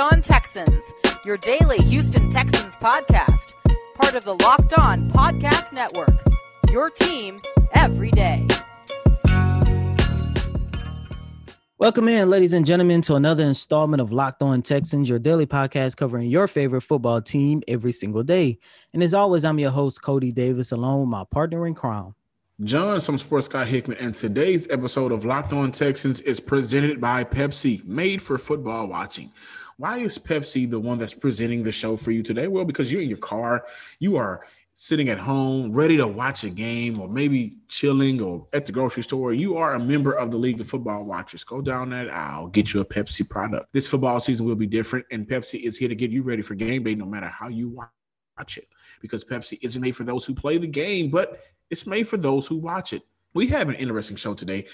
On Texans, your daily Houston Texans podcast, part of the Locked On Podcast Network. Your team every day. Welcome in, ladies and gentlemen, to another installment of Locked On Texans, your daily podcast covering your favorite football team every single day. And as always, I'm your host, Cody Davis, along with my partner in crime, John, some sports guy Hickman, and today's episode of Locked On Texans is presented by Pepsi, made for football watching. Why is Pepsi the one that's presenting the show for you today? Well, because you're in your car, you are sitting at home, ready to watch a game, or maybe chilling or at the grocery store. You are a member of the League of Football Watchers. Go down that aisle, get you a Pepsi product. This football season will be different, and Pepsi is here to get you ready for game day no matter how you watch it. Because Pepsi isn't made for those who play the game, but it's made for those who watch it. We have an interesting show today.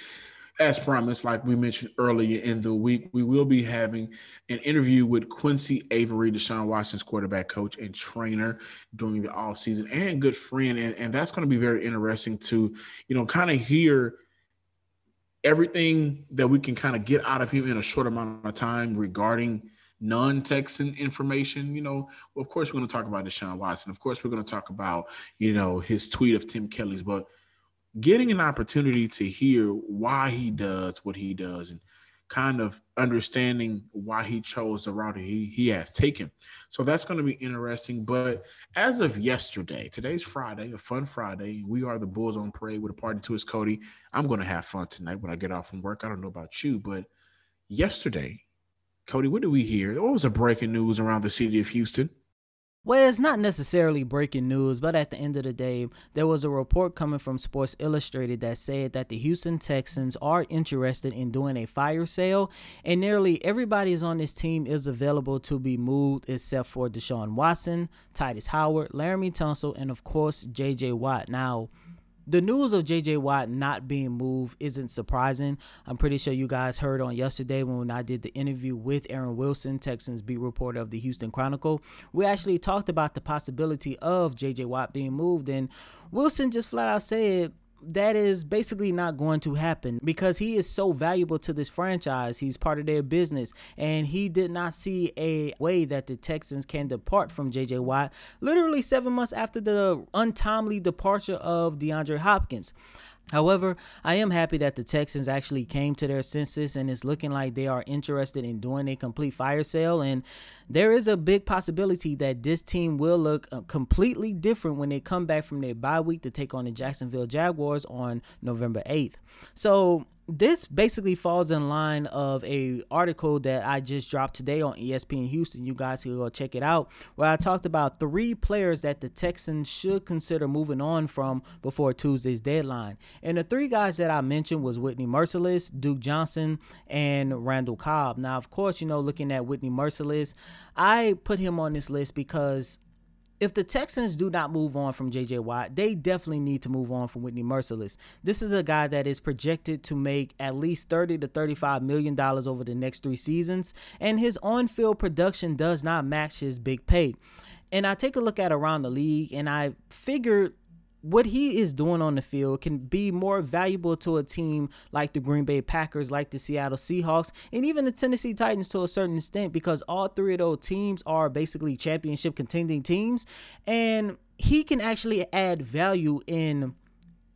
As promised, like we mentioned earlier in the week, we will be having an interview with Quincy Avery, Deshaun Watson's quarterback coach and trainer during the off season and good friend. And, and that's going to be very interesting to, you know, kind of hear everything that we can kind of get out of him in a short amount of time regarding non-Texan information, you know, well, of course we're going to talk about Deshaun Watson. Of course we're going to talk about, you know, his tweet of Tim Kelly's, but getting an opportunity to hear why he does what he does and kind of understanding why he chose the route he, he has taken. So that's going to be interesting. But as of yesterday, today's Friday, a fun Friday. We are the Bulls on parade with a party to his Cody. I'm going to have fun tonight when I get off from work. I don't know about you, but yesterday Cody, what did we hear? What was a breaking news around the city of Houston? Well, it's not necessarily breaking news, but at the end of the day, there was a report coming from Sports Illustrated that said that the Houston Texans are interested in doing a fire sale, and nearly everybody on this team is available to be moved except for Deshaun Watson, Tytus Howard, Laremy Tunsil, and of course, JJ Watt. Now, the news of JJ Watt not being moved isn't surprising. I'm pretty sure you guys heard on yesterday when I did the interview with Aaron Wilson, Texans beat reporter of the Houston Chronicle. We actually talked about the possibility of JJ Watt being moved, and Wilson just flat out said that is basically not going to happen because he is so valuable to this franchise. He's part of their business, and he did not see a way that the Texans can depart from JJ Watt literally seven months after the untimely departure of DeAndre Hopkins. However, I am happy that the Texans actually came to their senses and it's looking like they are interested in doing a complete fire sale. And there is a big possibility that this team will look uh, completely different when they come back from their bye week to take on the Jacksonville Jaguars on November 8th. So this basically falls in line of a article that I just dropped today on ESPN Houston. You guys can go check it out, where I talked about three players that the Texans should consider moving on from before Tuesday's deadline. And the three guys that I mentioned was Whitney Mercilus, Duke Johnson, and Randall Cobb. Now, of course, you know, looking at Whitney Mercilus, I put him on this list because if the Texans do not move on from JJ Watt, they definitely need to move on from Whitney Mercilus. This is a guy that is projected to make at least 30 to 35 million dollars over the next 3 seasons, and his on-field production does not match his big pay. And I take a look at around the league and I figured what he is doing on the field can be more valuable to a team like the Green Bay Packers, like the Seattle Seahawks, and even the Tennessee Titans to a certain extent because all three of those teams are basically championship contending teams. And he can actually add value in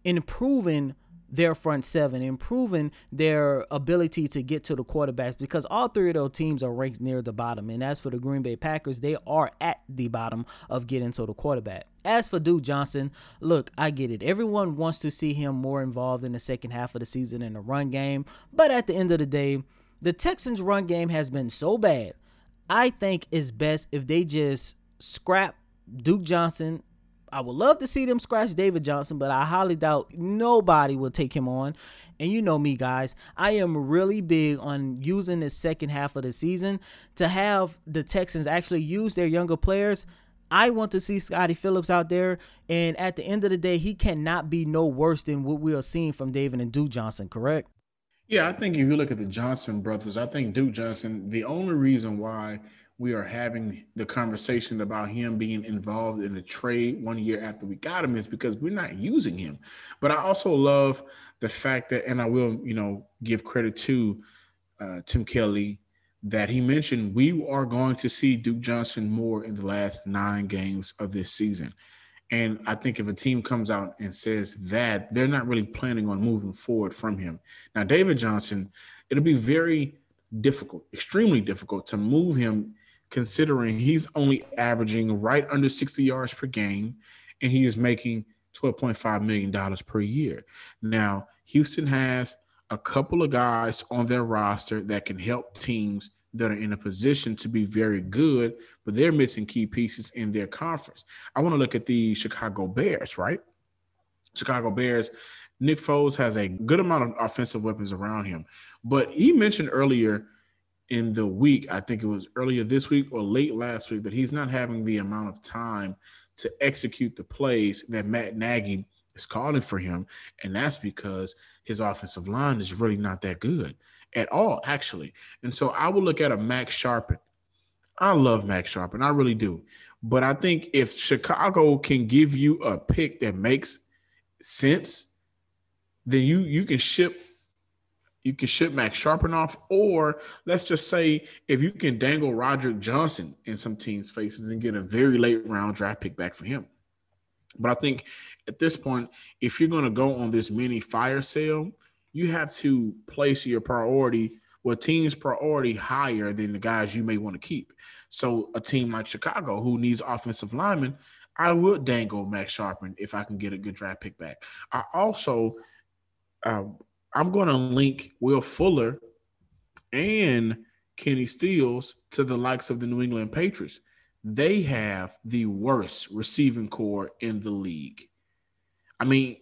improving their front seven, improving their ability to get to the quarterbacks because all three of those teams are ranked near the bottom. And as for the Green Bay Packers, they are at the bottom of getting to the quarterback. As for Duke Johnson, look, I get it. Everyone wants to see him more involved in the second half of the season in the run game. But at the end of the day, the Texans' run game has been so bad. I think it's best if they just scrap Duke Johnson I would love to see them scratch David Johnson, but I highly doubt nobody will take him on. And you know me, guys, I am really big on using the second half of the season to have the Texans actually use their younger players. I want to see Scottie Phillips out there, and at the end of the day, he cannot be no worse than what we are seeing from David and Duke Johnson, correct? Yeah, I think if you look at the Johnson brothers, I think Duke Johnson, the only reason why we are having the conversation about him being involved in a trade one year after we got him is because we're not using him. But I also love the fact that, and I will, you know, give credit to uh, Tim Kelly, that he mentioned we are going to see Duke Johnson more in the last nine games of this season. And I think if a team comes out and says that, they're not really planning on moving forward from him. Now, David Johnson, it'll be very difficult, extremely difficult to move him, considering he's only averaging right under 60 yards per game and he is making $12.5 million per year. Now, Houston has a couple of guys on their roster that can help teams that are in a position to be very good, but they're missing key pieces in their conference. I want to look at the Chicago Bears, right? Chicago Bears, Nick Foles has a good amount of offensive weapons around him, but he mentioned earlier in the week, I think it was earlier this week or late last week, that he's not having the amount of time to execute the plays that Matt Nagy is calling for him. And that's because his offensive line is really not that good at all, actually. And so I would look at a Max Scharping. I love Max Scharping, I really do. But I think if Chicago can give you a pick that makes sense, then you you can ship you can ship Max Scharping off, or let's just say if you can dangle Roderick Johnson in some teams' faces and get a very late round draft pick back for him. But I think at this point, if you're going to go on this mini fire sale, you have to place your priority or team's priority higher than the guys you may want to keep. So a team like Chicago who needs offensive linemen, I would dangle Max Scharping if I can get a good draft pick back. I also uh, I'm going to link Will Fuller and Kenny Stills to the likes of the New England Patriots. They have the worst receiving corps in the league. I mean,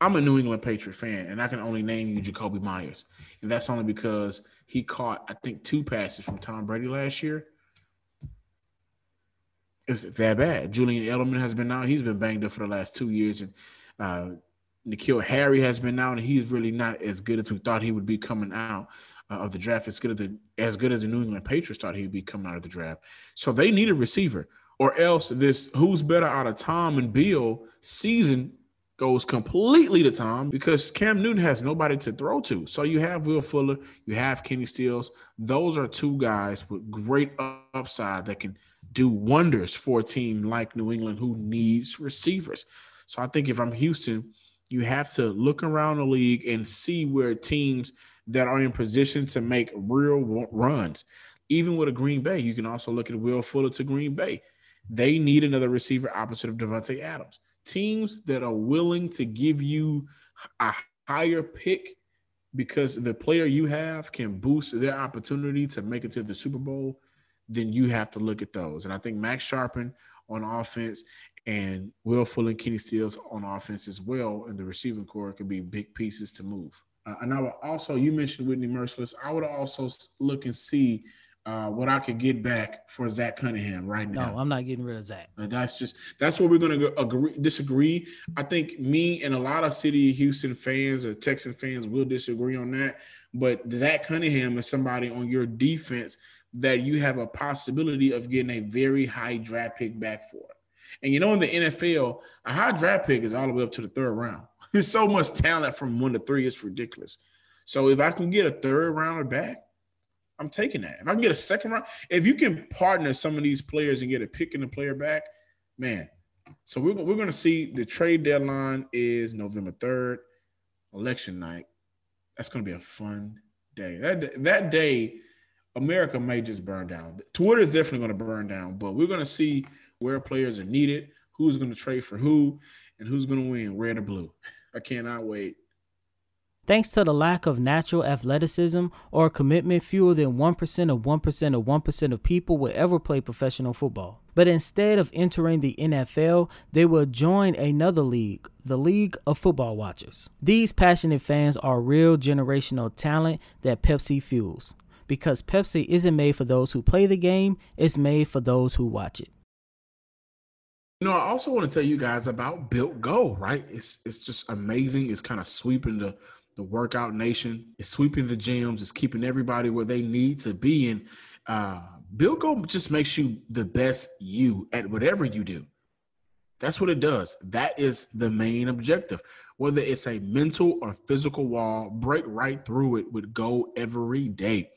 I'm a New England Patriot fan, and I can only name you Jakobi Meyers. And that's only because he caught, I think, two passes from Tom Brady last year. It's that bad. Julian Edelman has been out. He's been banged up for the last two years. And uh, N'Keal Harry has been out, and he's really not as good as we thought he would be coming out uh, of the draft. As good as the as good as the New England Patriots thought he'd be coming out of the draft. So they need a receiver, or else this who's better out of Tom and Bill season goes completely to Tom because Cam Newton has nobody to throw to. So you have Will Fuller, you have Kenny Stills. Those are two guys with great upside that can do wonders for a team like New England who needs receivers. So I think if I'm Houston you have to look around the league and see where teams that are in position to make real runs. Even with a Green Bay, you can also look at Will Fuller to Green Bay. They need another receiver opposite of Davante Adams. Teams that are willing to give you a higher pick because the player you have can boost their opportunity to make it to the Super Bowl, then you have to look at those. And I think Max Scharping on offense and Will Fuller and Kenny Stills on offense as well, and the receiving corps could be big pieces to move. Uh, and I would also, you mentioned Whitney Mercilus. I would also look and see uh, what I could get back for Zach Cunningham right now. No, I'm not getting rid of Zach. And that's just that's where we're going to agree disagree. I think me and a lot of City Houston fans or Texan fans will disagree on that. But Zach Cunningham is somebody on your defense that you have a possibility of getting a very high draft pick back for. And you know, in the NFL, a high draft pick is all the way up to the third round. There's so much talent from one to three, it's ridiculous. So if I can get a third rounder back, I'm taking that. If I can get a second round, if you can partner some of these players and get a pick in the player back, man. So we're, we're going to see the trade deadline is November 3rd, election night. That's going to be a fun day. That, that day, America may just burn down. Twitter is definitely going to burn down, but we're going to see where players are needed, who's going to trade for who, and who's going to win, red or blue. I cannot wait. Thanks to the lack of natural athleticism or commitment, fewer than 1% of 1% of 1% of people will ever play professional football. But instead of entering the NFL, they will join another league, the League of Football Watchers. These passionate fans are real generational talent that Pepsi fuels. Because Pepsi isn't made for those who play the game, it's made for those who watch it. You know, I also want to tell you guys about Built Go, right? It's it's just amazing. It's kind of sweeping the the workout nation. It's sweeping the gyms. It's keeping everybody where they need to be. And uh, Built Go just makes you the best you at whatever you do. That's what it does. That is the main objective. Whether it's a mental or physical wall, break right through it with Go every day.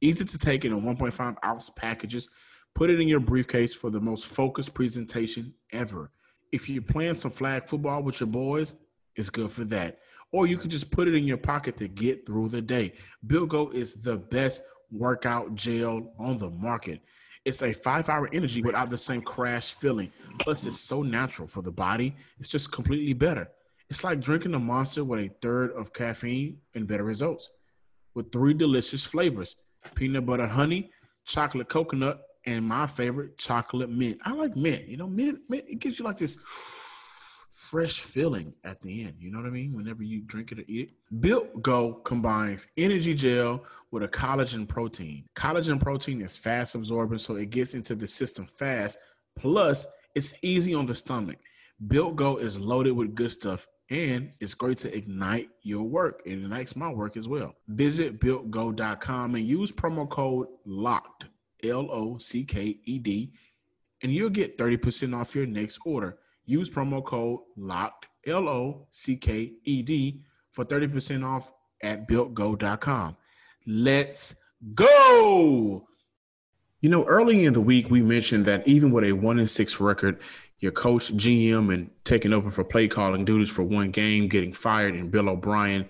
Easy to take in 1.5 ounce packages. Put it in your briefcase for the most focused presentation ever. If you're playing some flag football with your boys, it's good for that. Or you can just put it in your pocket to get through the day. Built Go is the best workout gel on the market. It's a five hour energy without the same crash feeling. Plus, it's so natural for the body. It's just completely better. It's like drinking a monster with a third of caffeine and better results. With three delicious flavors peanut butter honey, chocolate coconut, and my favorite, chocolate mint. I like mint. You know, mint, mint it gives you like this fresh feeling at the end. You know what I mean? Whenever you drink it or eat it. Built Go combines energy gel with a collagen protein. Collagen protein is fast absorbing, so it gets into the system fast. Plus, it's easy on the stomach. Built Go is loaded with good stuff and it's great to ignite your work. It ignites my work as well. Visit builtgo.com and use promo code LOCKED, L O C K E D, and you'll get 30% off your next order. Use promo code LOCKED, L O C K E D, for 30% off at builtgo.com. Let's go. You know, early in the week, we mentioned that even with a one in six record, your coach, GM, and taking over for play calling duties for one game, getting fired, and Bill O'Brien,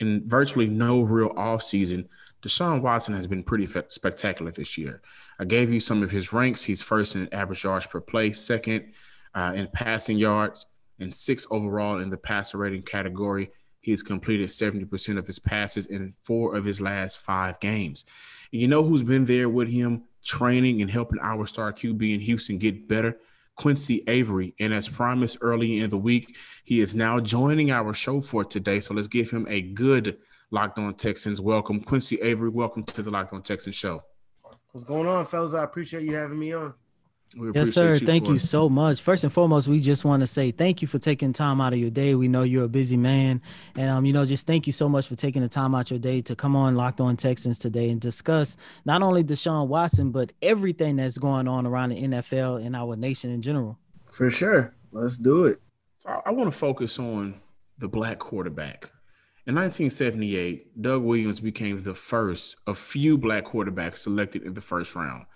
and virtually no real offseason, Deshaun Watson has been pretty spectacular this year. I gave you some of his ranks. He's first in average yards per play, second uh, in passing yards, and sixth overall in the passer rating category. He's completed 70% of his passes in four of his last five games. And you know who's been there with him, training and helping our star QB in Houston get better? Quincy Avery. And as promised early in the week, he is now joining our show for today. So let's give him a good Locked On Texans welcome. Quincy Avery, welcome to the Locked On Texans show. What's going on, fellas? I appreciate you having me on. Yes, sir. You thank you so much. First and foremost, we just want to say thank you for taking time out of your day. We know you're a busy man, and um, you know, just thank you so much for taking the time out your day to come on Locked On Texans today and discuss not only Deshaun Watson but everything that's going on around the NFL and our nation in general. For sure, let's do it. I want to focus on the black quarterback. In 1978, Doug Williams became the first of few black quarterbacks selected in the first round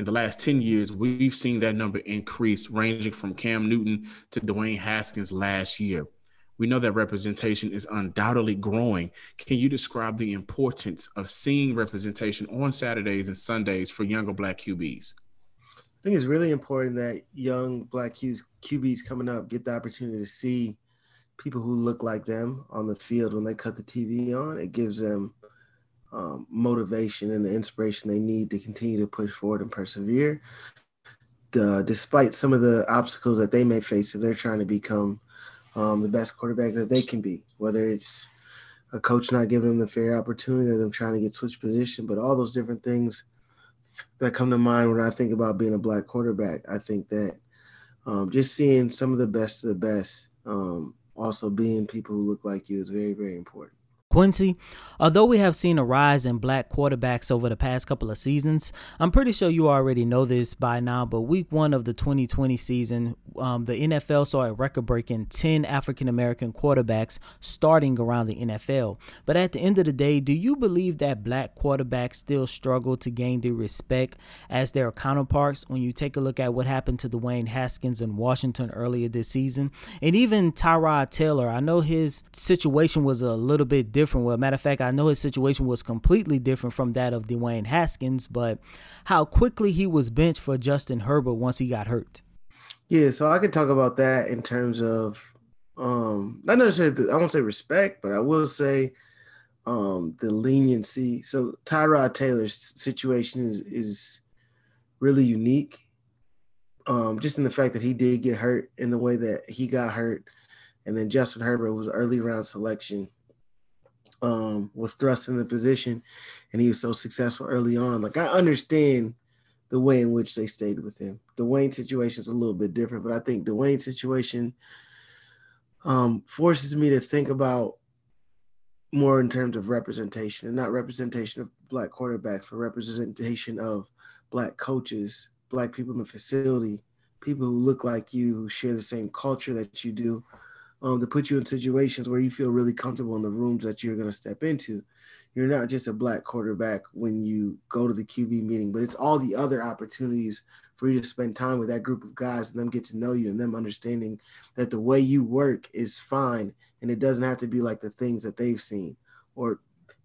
in the last 10 years, we've seen that number increase, ranging from Cam Newton to Dwayne Haskins last year. We know that representation is undoubtedly growing. Can you describe the importance of seeing representation on Saturdays and Sundays for younger black QBs? I think it's really important that young black QBs coming up get the opportunity to see people who look like them on the field when they cut the TV on. It gives them um, motivation and the inspiration they need to continue to push forward and persevere, uh, despite some of the obstacles that they may face if they're trying to become um, the best quarterback that they can be, whether it's a coach not giving them the fair opportunity or them trying to get switch position, but all those different things that come to mind when I think about being a black quarterback. I think that um, just seeing some of the best of the best, um, also being people who look like you is very, very important. Quincy, although we have seen a rise in black quarterbacks over the past couple of seasons, I'm pretty sure you already know this by now, but week one of the 2020 season, um, the NFL saw a record breaking 10 African American quarterbacks starting around the NFL. But at the end of the day, do you believe that black quarterbacks still struggle to gain the respect as their counterparts when you take a look at what happened to Dwayne Haskins in Washington earlier this season? And even Tyrod Taylor, I know his situation was a little bit different different. Well, matter of fact, I know his situation was completely different from that of Dwayne Haskins, but how quickly he was benched for Justin Herbert once he got hurt. Yeah, so I could talk about that in terms of um not necessarily I won't say respect, but I will say um the leniency. So Tyrod Taylor's situation is is really unique. Um, just in the fact that he did get hurt in the way that he got hurt, and then Justin Herbert was early round selection um, was thrust in the position and he was so successful early on. Like I understand the way in which they stayed with him. The Wayne situation is a little bit different, but I think the Wayne situation um, forces me to think about more in terms of representation and not representation of black quarterbacks, but representation of black coaches, black people in the facility, people who look like you, who share the same culture that you do, um, to put you in situations where you feel really comfortable in the rooms that you're going to step into. You're not just a black quarterback when you go to the QB meeting, but it's all the other opportunities for you to spend time with that group of guys and them get to know you and them understanding that the way you work is fine and it doesn't have to be like the things that they've seen or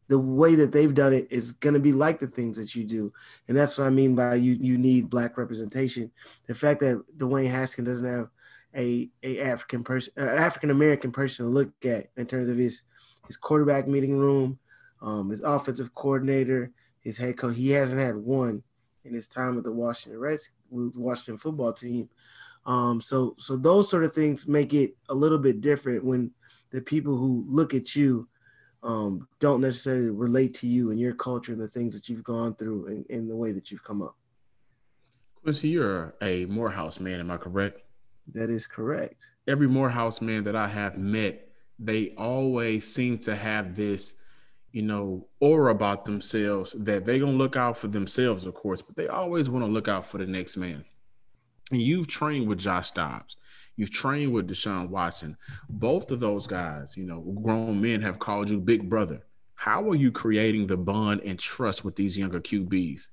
the way that they've done it is going to be like the things that you do and that's what i mean by you you need black representation the fact that dwayne haskins doesn't have a, a african person african american person to look at in terms of his his quarterback meeting room um, his offensive coordinator his head coach he hasn't had one in his time with the Washington Reds, with Washington football team. Um, so so those sort of things make it a little bit different when the people who look at you um, don't necessarily relate to you and your culture and the things that you've gone through and, and the way that you've come up. Quincy, you're a Morehouse man, am I correct? That is correct. Every Morehouse man that I have met, they always seem to have this you know, aura about themselves that they're gonna look out for themselves, of course, but they always want to look out for the next man. And you've trained with Josh Dobbs, you've trained with Deshaun Watson. Both of those guys, you know, grown men have called you big brother. How are you creating the bond and trust with these younger QBs?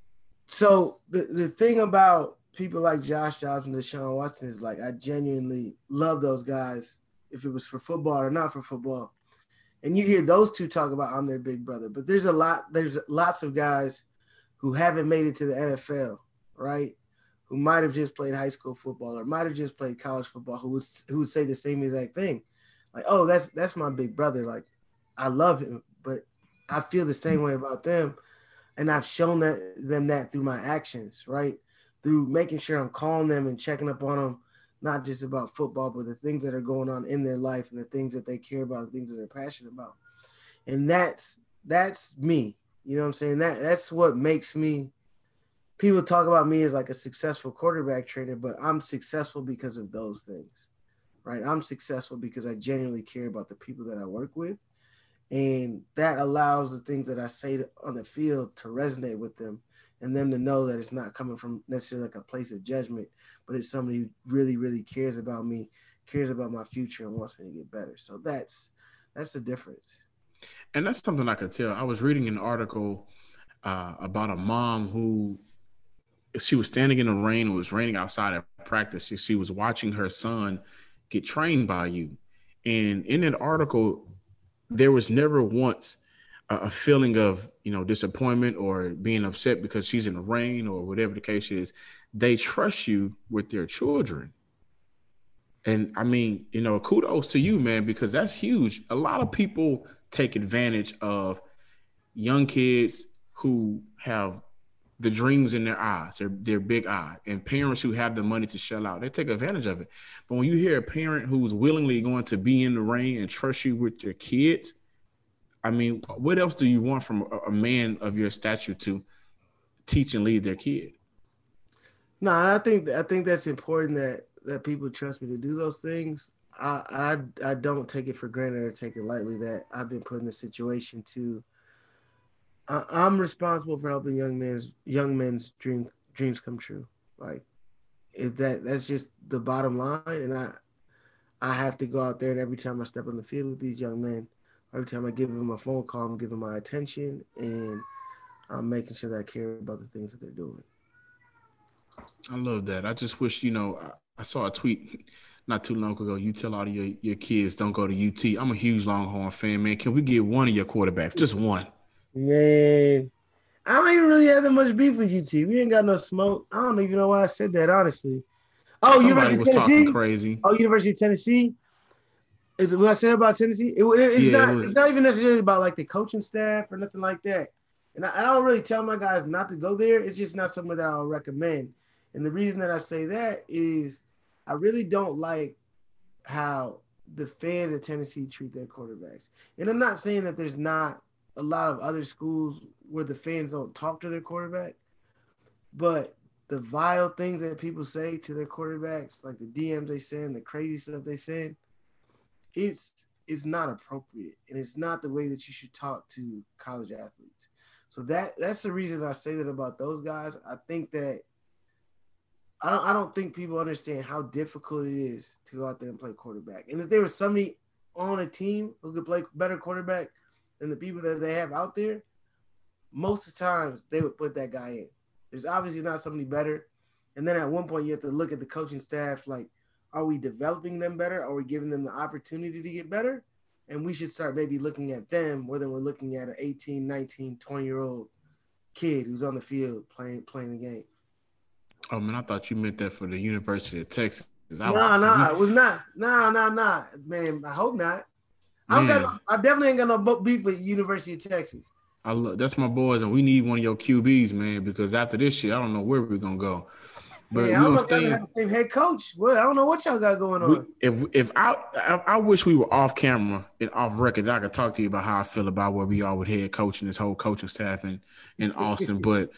So the, the thing about people like Josh Dobbs and Deshaun Watson is like I genuinely love those guys if it was for football or not for football and you hear those two talk about I'm their big brother. But there's a lot, there's lots of guys who haven't made it to the NFL, right? Who might have just played high school football or might have just played college football, who would who would say the same exact thing, like, "Oh, that's that's my big brother." Like, I love him, but I feel the same way about them, and I've shown that them that through my actions, right? Through making sure I'm calling them and checking up on them not just about football, but the things that are going on in their life and the things that they care about, the things that they're passionate about. And that's that's me. You know what I'm saying? That that's what makes me people talk about me as like a successful quarterback trainer, but I'm successful because of those things. Right? I'm successful because I genuinely care about the people that I work with. And that allows the things that I say on the field to resonate with them and them to know that it's not coming from necessarily like a place of judgment, but it's somebody who really, really cares about me, cares about my future, and wants me to get better. So that's that's the difference. And that's something I could tell. I was reading an article uh, about a mom who she was standing in the rain. It was raining outside at practice. She, she was watching her son get trained by you. And in that article, there was never once a feeling of you know disappointment or being upset because she's in the rain or whatever the case is. They trust you with their children. And i mean you know kudos to you man because that's huge. A lot of people take advantage of young kids who have the dreams in their eyes they're, they're big eyed and parents who have the money to shell out. They take advantage of it. But when you hear a parent who's willingly going to be in the rain and trust you with your kids I mean, what else do you want from a, man of your stature to teach and lead their kid? No, I think I think that's important that that people trust me to do those things. I I I don't take it for granted or take it lightly that I've been put in a situation to. I, I'm responsible for helping young men's young men's dream dreams come true. Like, that that's just the bottom line, and I I have to go out there and every time I step on the field with these young men, every time I give them a phone call, I'm giving my attention and I'm making sure that I care about the things that they're doing. I love that. I just wish, you know, I, I saw a tweet not too long ago. You tell all of your, your kids don't go to UT. I'm a huge Longhorn fan, man. Can we get one of your quarterbacks? Just one. Man, I don't even really have that much beef with UT. We ain't got no smoke. I don't even know why I said that, honestly. Oh, Somebody University was of Tennessee? talking crazy. Oh, University of Tennessee. Is what I said about Tennessee? It, it- it's Yeah, not. it was- it's not even necessarily about like the coaching staff or nothing like that. And I, I don't really tell my guys not to go there. It's just not somewhere that I'll recommend. And the reason that I say that is I really don't like how the fans at Tennessee treat their quarterbacks. And I'm not saying that there's not a lot of other schools where the fans don't talk to their quarterback, but the vile things that people say to their quarterbacks, like the DMs they send, the crazy stuff they send, it's it's not appropriate and it's not the way that you should talk to college athletes. So that that's the reason I say that about those guys. I think that I don't I don't think people understand how difficult it is to go out there and play quarterback. And if there was somebody on a team who could play better quarterback than the people that they have out there, most of the times they would put that guy in. There's obviously not somebody better. And then at one point you have to look at the coaching staff like, are we developing them better? Are we giving them the opportunity to get better? And we should start maybe looking at them more than we're looking at an 18, 19, 20 year old kid who's on the field playing playing the game. Oh man, I thought you meant that for the University of Texas. No, no, nah, it was not. No, no, no, man. I hope not. I, got, I definitely ain't got no beef with University of Texas. I love, that's my boys, and we need one of your QBs, man. Because after this year, I don't know where we're gonna go. But yeah, we don't stay. Have the same head coach. Well, I don't know what y'all got going on. We, if if I, I, I wish we were off camera and off record, I could talk to you about how I feel about where we are with head coach and this whole coaching staff in in Austin. but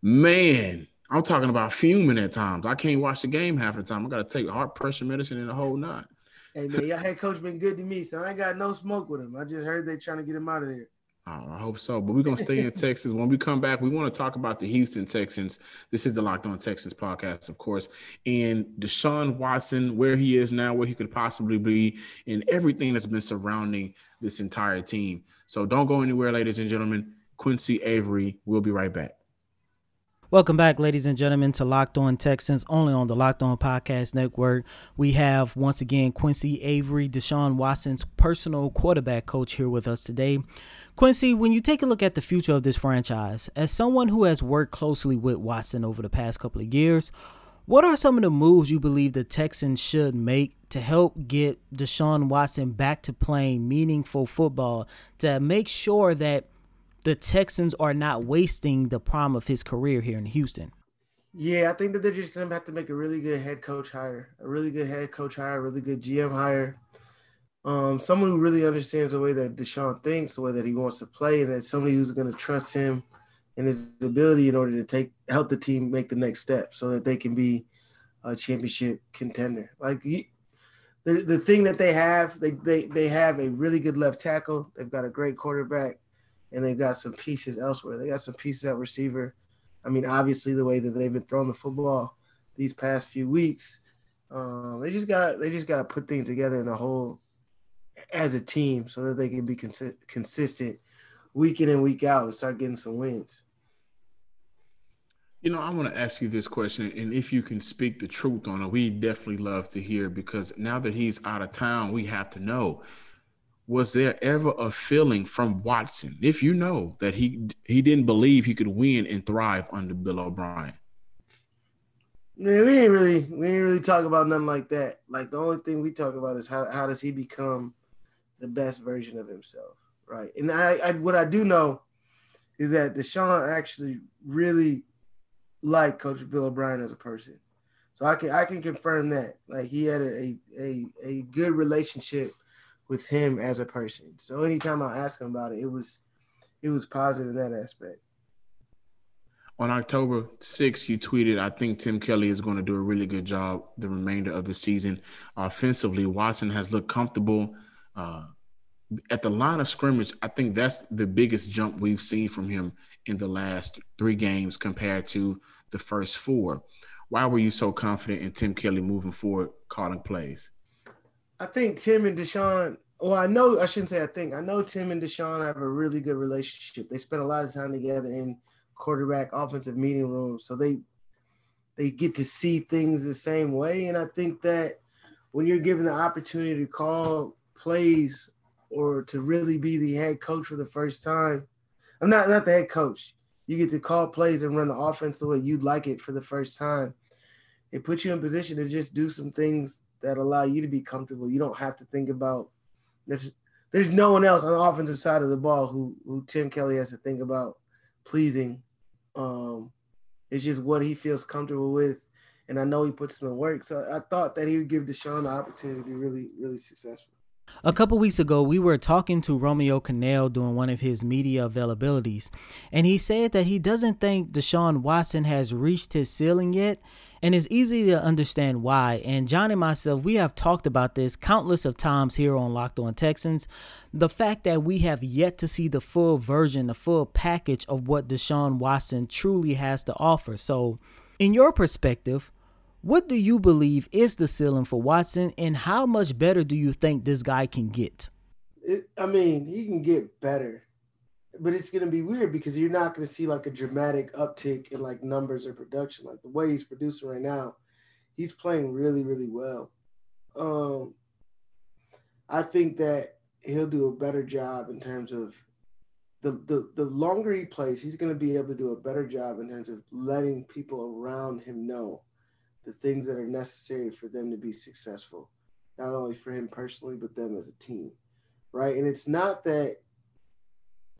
man, I'm talking about fuming at times. I can't watch the game half the time. I got to take heart pressure medicine and the whole nine. Hey man, your head coach been good to me, so I ain't got no smoke with him. I just heard they trying to get him out of there. Oh, I hope so. But we're gonna stay in Texas. When we come back, we want to talk about the Houston Texans. This is the Locked On Texans podcast, of course, and Deshaun Watson, where he is now, where he could possibly be, and everything that's been surrounding this entire team. So don't go anywhere, ladies and gentlemen. Quincy Avery, we'll be right back. Welcome back, ladies and gentlemen, to Locked On Texans, only on the Locked On Podcast Network. We have once again Quincy Avery, Deshaun Watson's personal quarterback coach, here with us today. Quincy, when you take a look at the future of this franchise, as someone who has worked closely with Watson over the past couple of years, what are some of the moves you believe the Texans should make to help get Deshaun Watson back to playing meaningful football to make sure that the Texans are not wasting the prime of his career here in Houston. Yeah, I think that they're just gonna have to make a really good head coach hire, a really good head coach hire, a really good GM hire. Um, someone who really understands the way that Deshaun thinks, the way that he wants to play, and that somebody who's gonna trust him and his ability in order to take help the team make the next step so that they can be a championship contender. Like the the thing that they have, they they they have a really good left tackle. They've got a great quarterback and they've got some pieces elsewhere. They got some pieces at receiver. I mean, obviously the way that they've been throwing the football these past few weeks, um, they just got they just got to put things together in a whole as a team so that they can be cons- consistent week in and week out and start getting some wins. You know, I want to ask you this question, and if you can speak the truth on it, we definitely love to hear because now that he's out of town, we have to know was there ever a feeling from Watson, if you know that he he didn't believe he could win and thrive under Bill O'Brien? Man, we ain't really we ain't really talk about nothing like that. Like the only thing we talk about is how how does he become the best version of himself, right? And I, I what I do know is that Deshaun actually really liked Coach Bill O'Brien as a person. So I can I can confirm that. Like he had a a, a good relationship with him as a person. So anytime I ask him about it, it was it was positive in that aspect. On October 6th, you tweeted, I think Tim Kelly is going to do a really good job the remainder of the season. Offensively, Watson has looked comfortable. Uh, at the line of scrimmage, I think that's the biggest jump we've seen from him in the last three games compared to the first four. Why were you so confident in Tim Kelly moving forward, calling plays? I think Tim and Deshaun well, I know I shouldn't say I think. I know Tim and Deshaun have a really good relationship. They spend a lot of time together in quarterback offensive meeting rooms, so they they get to see things the same way. And I think that when you're given the opportunity to call plays or to really be the head coach for the first time, I'm not not the head coach. You get to call plays and run the offense the way you'd like it for the first time. It puts you in position to just do some things that allow you to be comfortable. You don't have to think about there's there's no one else on the offensive side of the ball who who Tim Kelly has to think about pleasing. Um, it's just what he feels comfortable with, and I know he puts in the work. So I thought that he would give Deshaun the opportunity to be really really successful. A couple weeks ago, we were talking to Romeo Crennel during one of his media availabilities, and he said that he doesn't think Deshaun Watson has reached his ceiling yet, and it's easy to understand why. And John and myself, we have talked about this countless of times here on Locked On Texans. The fact that we have yet to see the full version, the full package of what Deshaun Watson truly has to offer. So, in your perspective, What do you believe is the ceiling for Watson, and how much better do you think this guy can get? It, I mean, he can get better, but it's going to be weird because you're not going to see like a dramatic uptick in like numbers or production. Like the way he's producing right now, he's playing really, really well. Um, I think that he'll do a better job in terms of the, the, the longer he plays, he's going to be able to do a better job in terms of letting people around him know the things that are necessary for them to be successful, not only for him personally, but them as a team, right? And it's not that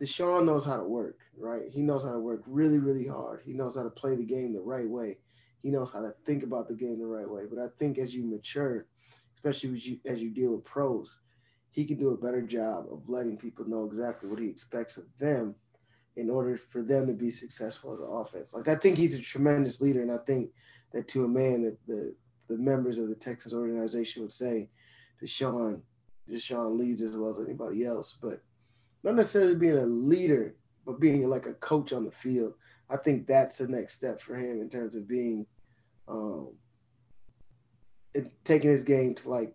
Deshaun knows how to work, right? He knows how to work really, really hard. He knows how to play the game the right way. He knows how to think about the game the right way. But I think as you mature, especially as you, as you deal with pros, he can do a better job of letting people know exactly what he expects of them in order for them to be successful as an offense. Like I think he's a tremendous leader, and I think that to a man that the the members of the Texans organization would say Deshaun, Deshaun leads as well as anybody else, but not necessarily being a leader, but being like a coach on the field. I think that's the next step for him in terms of being um, taking his game to like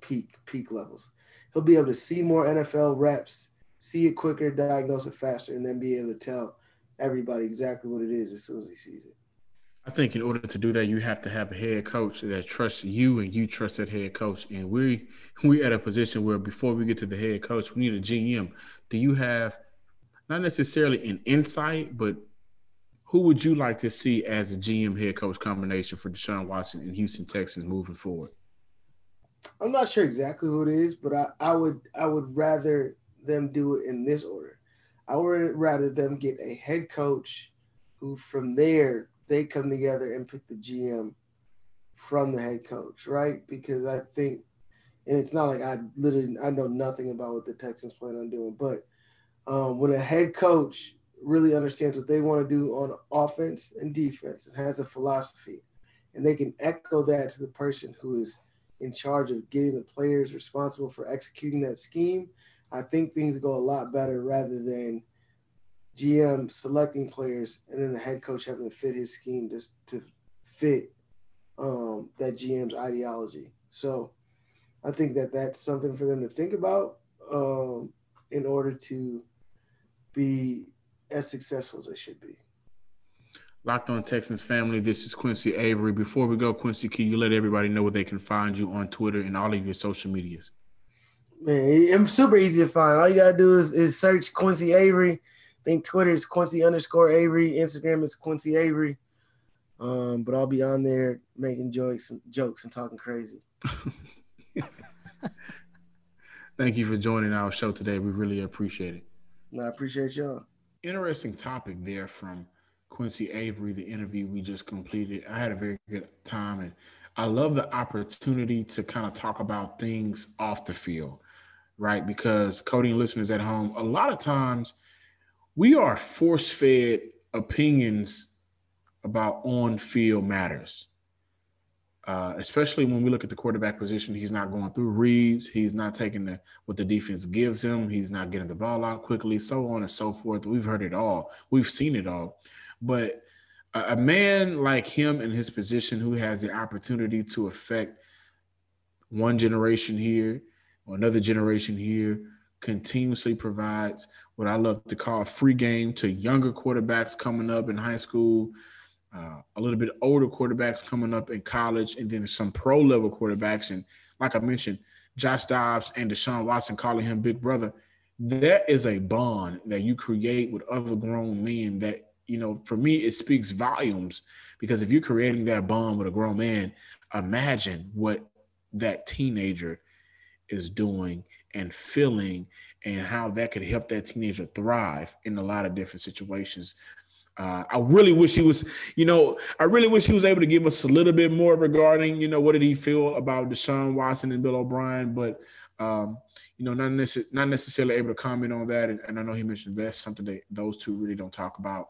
peak peak levels he'll be able to see more NFL reps, see it quicker, diagnose it faster, and then be able to tell everybody exactly what it is as soon as he sees it. I think in order to do that, you have to have a head coach that trusts you and you trust that head coach. And we we at a position where before we get to the head coach, we need a GM. Do you have not necessarily an insight, but who would you like to see as a GM head coach combination for Deshaun Watson and Houston Texans moving forward? I'm not sure exactly who it is, but I, I would I would rather them do it in this order. I would rather them get a head coach who from there they come together and pick the GM from the head coach, right? Because I think and it's not like I literally I know nothing about what the Texans plan on doing, but um, when a head coach really understands what they want to do on offense and defense and has a philosophy, and they can echo that to the person who is in charge of getting the players responsible for executing that scheme, I think things go a lot better rather than GM selecting players and then the head coach having to fit his scheme to, to fit um, that GM's ideology. So I think that that's something for them to think about um, in order to be as successful as they should be. Locked on Texans family, this is Quincy Avery. Before we go, Quincy, can you let everybody know where they can find you on Twitter and all of your social medias? Man, I'm super easy to find. All you gotta do is, is search Quincy Avery. I think Twitter is Quincy underscore Avery. Instagram is Quincy Avery. Um, but I'll be on there making jokes and jokes and talking crazy. Thank you for joining our show today. We really appreciate it. I appreciate y'all. Interesting topic there from Quincy Avery, the interview we just completed. I had a very good time and I love the opportunity to kind of talk about things off the field, right? Because coding listeners at home, a lot of times we are force fed opinions about on field matters. Uh, especially when we look at the quarterback position, he's not going through reads. He's not taking the, what the defense gives him. He's not getting the ball out quickly, so on and so forth. We've heard it all. We've seen it all. But a, a man like him in his position who has the opportunity to affect one generation here or another generation here continuously provides what I love to call free game to younger quarterbacks coming up in high school, uh, a little bit older quarterbacks coming up in college, and then some pro level quarterbacks. And like I mentioned, Josh Dobbs and Deshaun Watson calling him big brother. That is a bond that you create with other grown men that you know, for me, it speaks volumes because if you're creating that bond with a grown man, imagine what that teenager is doing and feeling and how that could help that teenager thrive in a lot of different situations. Uh, I really wish he was, you know, I really wish he was able to give us a little bit more regarding, you know, what did he feel about Deshaun Watson and Bill O'Brien, but um, you know, not, necess- not necessarily able to comment on that. And, and I know he mentioned that's something that those two really don't talk about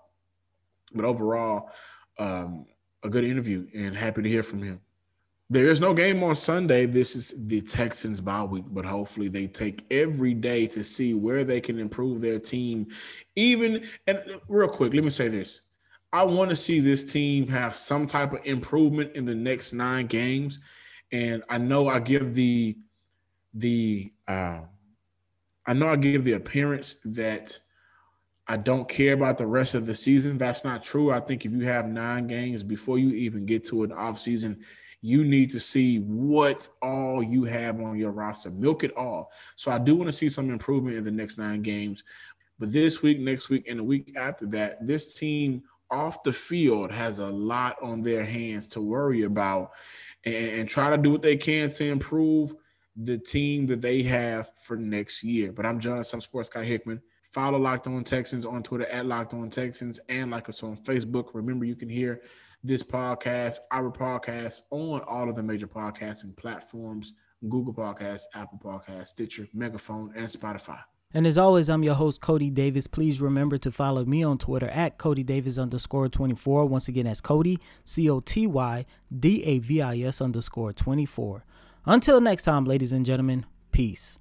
but overall, um, a good interview and happy to hear from him. There is no game on Sunday. This is the Texans bye week, but hopefully they take every day to see where they can improve their team. Even and real quick, let me say this. I want to see this team have some type of improvement in the next nine games. And I know I give the the uh, I know I give the appearance that I don't care about the rest of the season. That's not true. I think if you have nine games before you even get to an off season, you need to see what all you have on your roster. Milk it all. So I do want to see some improvement in the next nine games. But this week, next week, and the week after that, this team off the field has a lot on their hands to worry about and, and try to do what they can to improve the team that they have for next year. But I'm John, some sports guy Hickman. Follow Locked On Texans on Twitter at Locked On Texans and like us on Facebook. Remember, you can hear this podcast, our podcast, on all of the major podcasting platforms Google Podcasts, Apple Podcasts, Stitcher, Megaphone, and Spotify. And as always, I'm your host, Coty Davis. Please remember to follow me on Twitter at Coty Davis underscore 24. Once again, that's Coty, C O T Y D A V I S underscore 24. Until next time, ladies and gentlemen, peace.